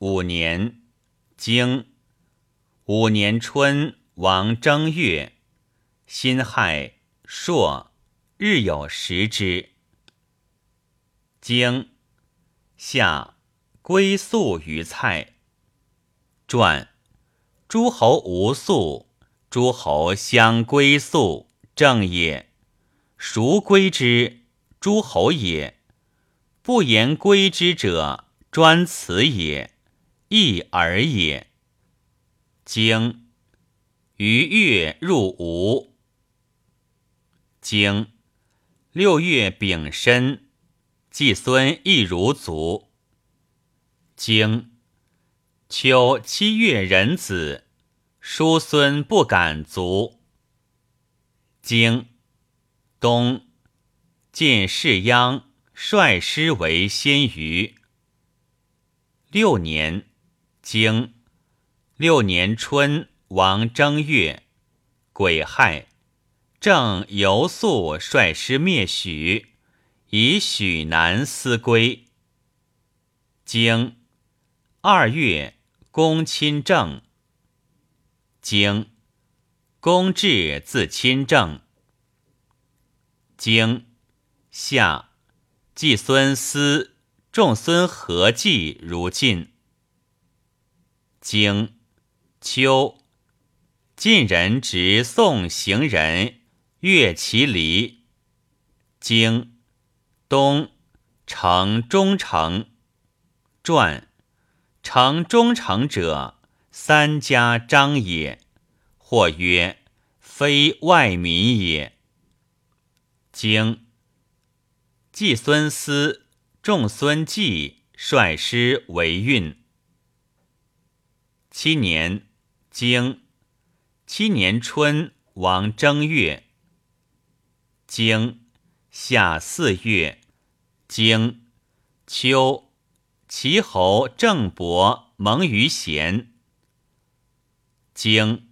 五年，经五年春，王正月，辛亥朔，日有食之。经夏，归宿于蔡。传诸侯无宿，诸侯相归宿，正也。孰归之？诸侯也。不言归之者，专此也，义耳也。经于月入吴。经六月丙申，季孙亦如卒。经秋七月壬子，叔孙不敢卒。经冬晋士鞅。率师为先于。六年，经六年春，王正月，癸亥，正游宿率师灭许，以许南思归。经二月，公亲政。经公至自亲政。经夏。季孙思、仲孙何忌如晋。经秋，晋人执宋行人越其离。经冬，成忠诚。传成忠诚者，三家章也。或曰：非外民也。经。季孙思、仲孙季率师为运。七年，经七年春，王正月。经夏四月，经秋，齐侯郑伯蒙于贤。经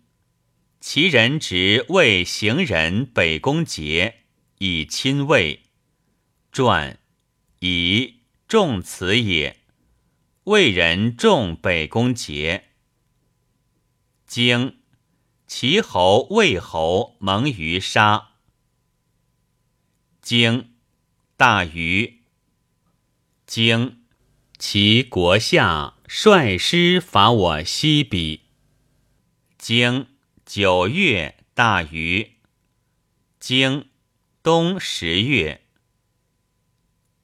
齐人执魏行人北宫节，以亲魏。传以重此也。魏人重北宫节。经齐侯魏侯蒙于沙。经大禹。经齐国下率师伐我西鄙。经九月大禹。经冬十月。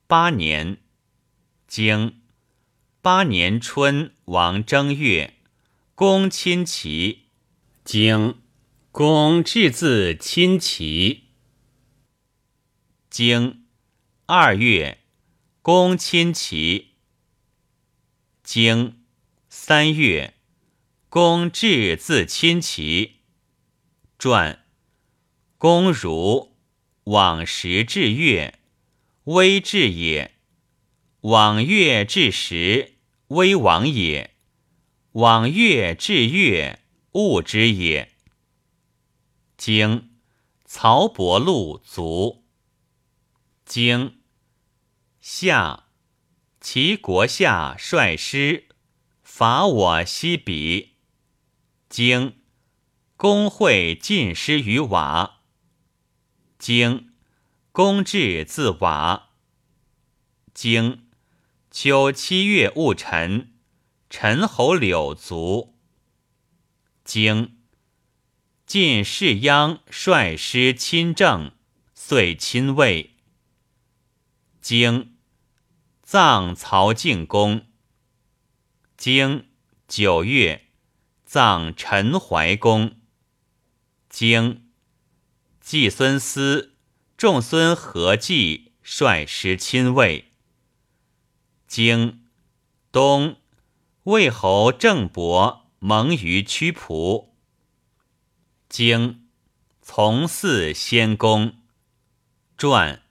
八年，经八年春，王正月，公亲齐。经公至自亲齐。经二月，公亲齐。经三月，公至自亲齐。传公如往时至月。微至也，往月至时，微往也；往月至月，物之也。经曹伯禄卒。经夏，齐国下率师伐我西鄙。经公会尽师于瓦。经。公至自瓦。经秋七月戊辰，陈侯柳卒。经晋士鞅率师亲政，遂亲魏。经葬曹敬公。经九月葬陈怀公。经季孙思。仲孙何忌率师亲魏。经东，魏侯郑伯蒙于屈仆。经从祀先公。传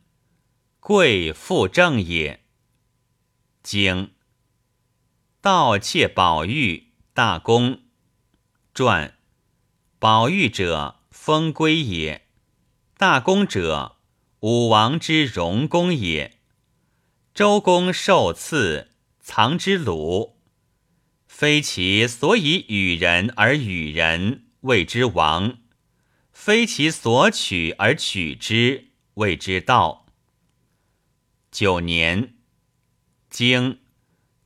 贵复正也。经盗窃宝玉大功。传宝玉者，封归也。大功者。武王之荣公也。周公受赐，藏之鲁。非其所以与人而与人，谓之王；非其所取而取之，谓之道。九年，经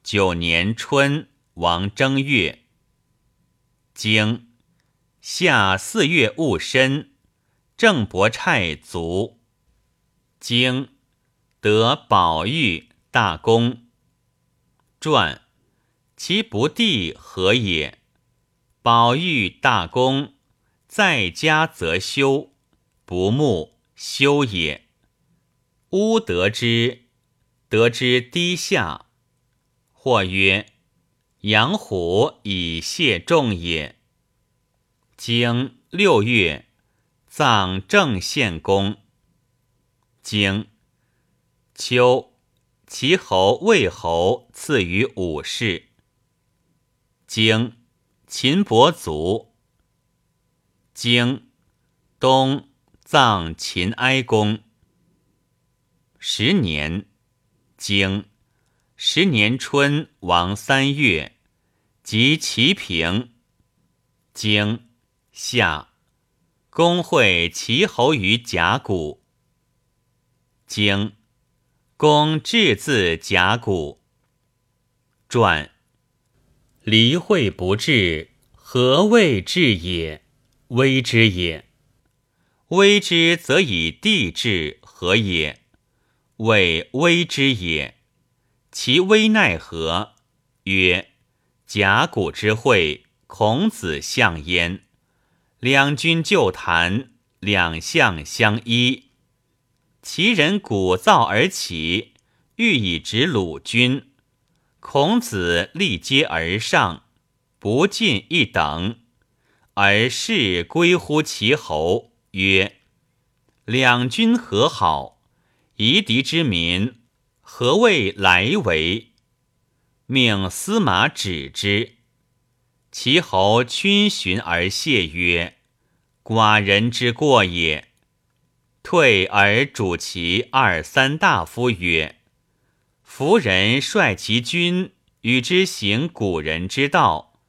九年春，王正月。经夏四月戊申，郑伯差卒。经得宝玉大功。传其不弟何也？宝玉大功，在家则修，不慕修也。吾得之，得之低下。或曰。养虎以谢众也。经六月，葬正献公。经秋，齐侯、魏侯赐于武士。经秦伯卒。经冬，葬秦哀公。十年，经十年春，王三月。及齐平，经夏，公会齐侯于甲骨。经公至字甲骨。传离会不至，何谓至也？危之也。危之则以地至，何也？谓危之也。其危奈何？曰。甲骨之会，孔子相焉。两军就谈，两相相依。其人鼓噪而起，欲以执鲁军。孔子立阶而上，不进一等，而士归乎其侯，曰：“两军和好，夷狄之民何谓来为？”命司马止之，其侯逡巡而谢曰：“寡人之过也。”退而主其二三大夫曰：“夫人率其君与之行古人之道，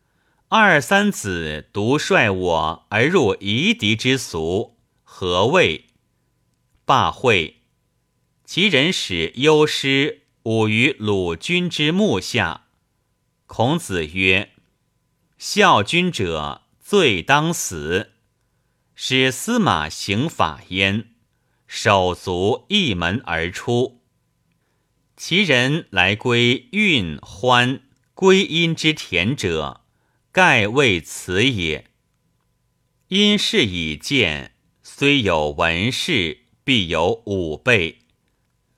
二三子独率我而入夷狄之俗，何谓？”罢会，其人使忧师。舞于鲁君之幕下，孔子曰：“孝君者，罪当死。使司马行法焉，手足一门而出。其人来归运欢归阴之田者，盖谓此也。因事以见，虽有文士，必有武备。”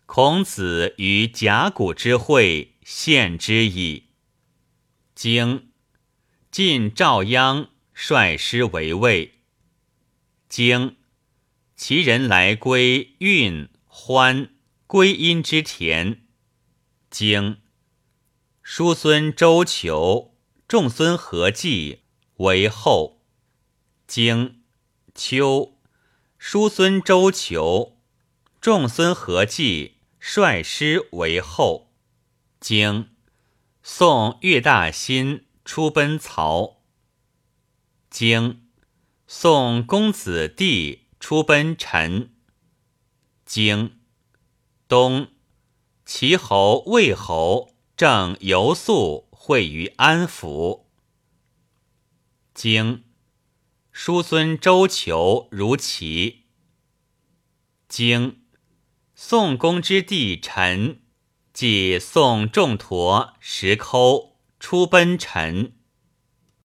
孔子于甲骨之会，献之矣。经晋赵鞅率师为魏。经其人来归运欢归阴之田。经叔孙周求仲孙何忌为后。经秋叔孙周求仲孙何忌。率师为后，经宋岳大新出奔曹。经宋公子弟出奔陈。经东齐侯、魏侯正游宿会于安府。经叔孙周求如齐。经。宋公之弟陈，即宋仲陀、石抠出奔陈。